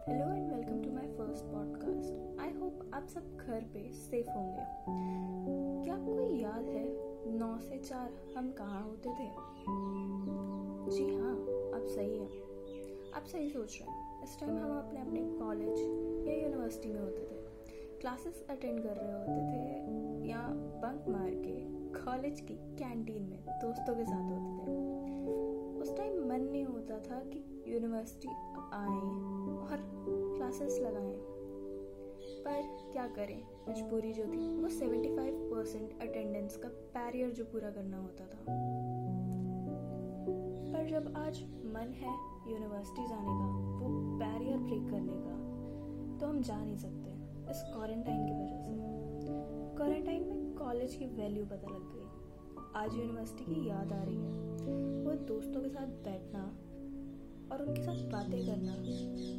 Hello and welcome to my first podcast I hope आप सब घर पे सेफ़ होंगे। क्या आपको याद है नौ से चार हम कहाँ होते थे? जी हाँ आप सही हैं। आप सही सोच रहे हैं। इस टाइम हम अपने अपने कॉलेज या यूनिवर्सिटी में होते थे। क्लासेस अटेंड कर रहे होते थे या बंक मार के कॉलेज की कैंटीन में दोस्तों के साथ होते थे। होता था कि यूनिवर्सिटी आए और क्लासेस लगाएँ। पर क्या करें? मजबूरी जो थी, वो 75 परसेंट अटेंडेंस का बैरियर जो पूरा करना होता था। पर जब आज मन है यूनिवर्सिटी जाने का, वो बैरियर ब्रेक करने का तो हम जा नहीं सकते। इस क्वारंटाइन की वजह से। क्वारंटाइन में कॉलेज की वैल्यू पता लग गई। आज यूनिवर्सिटी की याद आ रही है। वो दोस्तों के साथ बैठना और उनके साथ बातें करना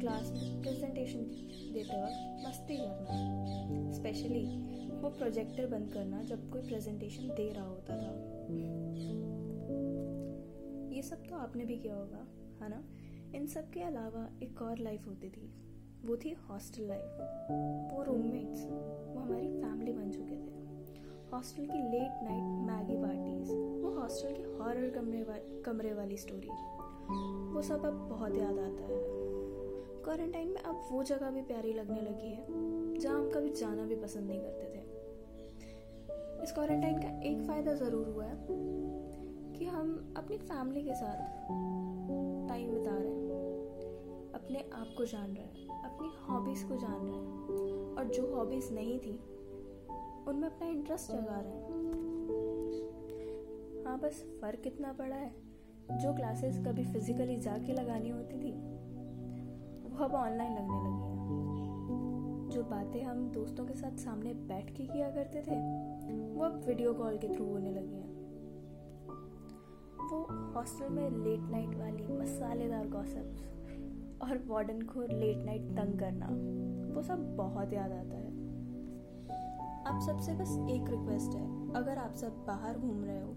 क्लास में प्रेजेंटेशन देते वक्त मस्ती करना। स्पेशली वो प्रोजेक्टर बंद करना जब कोई प्रेजेंटेशन दे रहा होता था। ये सब तो आपने भी किया होगा, है ना? इन सब के अलावा एक और लाइफ होती थी। वो थी हॉस्टल लाइफ वो रूममेट्स वो हमारी फैमिली बन चुके थे। हॉस्टल की लेट नाइट मैगी पार्टीज़ वो हॉस्टल के हॉरर कमरे वा, कमरे वाली स्टोरी। वो सब अब बहुत याद आता है। क्वारंटाइन में अब वो जगह भी प्यारी लगने लगी है जहाँ हम कभी जाना भी पसंद नहीं करते थे। इस क्वारंटाइन का एक फ़ायदा ज़रूर हुआ है कि हम अपनी फैमिली के साथ टाइम बिता रहे हैं अपने आप को जान रहे हैं अपनी हॉबीज़ को जान रहे हैं। और जो हॉबीज़ नहीं थी उनमें अपना इंटरेस्ट जगा रहे हैं। हाँ बस फ़र्क इतना पड़ा है। जो क्लासेस कभी फिजिकली जाके लगानी होती थी, वो अब ऑनलाइन लगने लगी हैं। जो बातें हम दोस्तों के साथ सामने बैठ के किया करते थे, वो अब वीडियो कॉल के थ्रू होने लगी हैं। वो हॉस्टल में लेट नाइट वाली मसालेदार गॉसिप्स और वार्डन को लेट नाइट तंग करना, वो सब बहुत याद आता है। आप सबसे बस एक रिक्वेस्ट है। अगर आप सब बाहर घूम रहे हो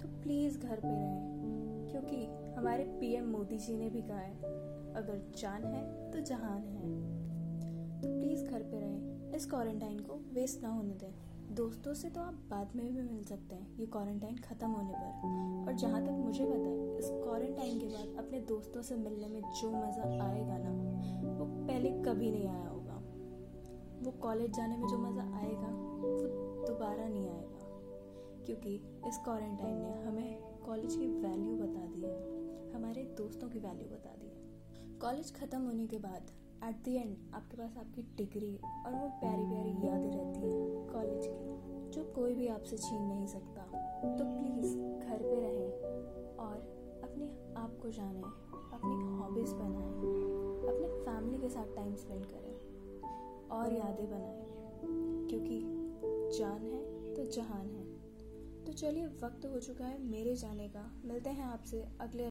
तो प्लीज़ घर पे रहें, क्योंकि हमारे पीएम मोदी जी ने भी कहा है, अगर जान है तो जहान है। तो प्लीज़ घर पे रहें। इस क्वारंटाइन को वेस्ट ना होने दें। दोस्तों से तो आप बाद में भी मिल सकते हैं। ये क्वारंटाइन ख़त्म होने पर। और जहाँ तक मुझे पता है, इस क्वारंटाइन के बाद अपने दोस्तों से मिलने में जो मज़ा आएगा ना, वो पहले कभी नहीं आया होगा। वो कॉलेज जाने में जो मज़ा आएगा, वो दोबारा नहीं आएगा। क्योंकि इस क्वारंटाइन ने हमें कॉलेज की वैल्यू बता दी है। हमारे दोस्तों की वैल्यू बता दी है। कॉलेज ख़त्म होने के बाद एट द एंड आपके पास आपकी डिग्री और वो प्यारी प्यारी यादें रहती हैं कॉलेज की, जो कोई भी आपसे छीन नहीं सकता। तो प्लीज़ घर पे रहें और अपने आप को जानें, अपनी हॉबीज़ बनाएँ, अपने फैमिली के साथ टाइम स्पेंड करें। और यादें बनाए। क्योंकि जान है तो जहान है। तो चलिए, वक्त हो चुका है मेरे जाने का। मिलते हैं आपसे अगले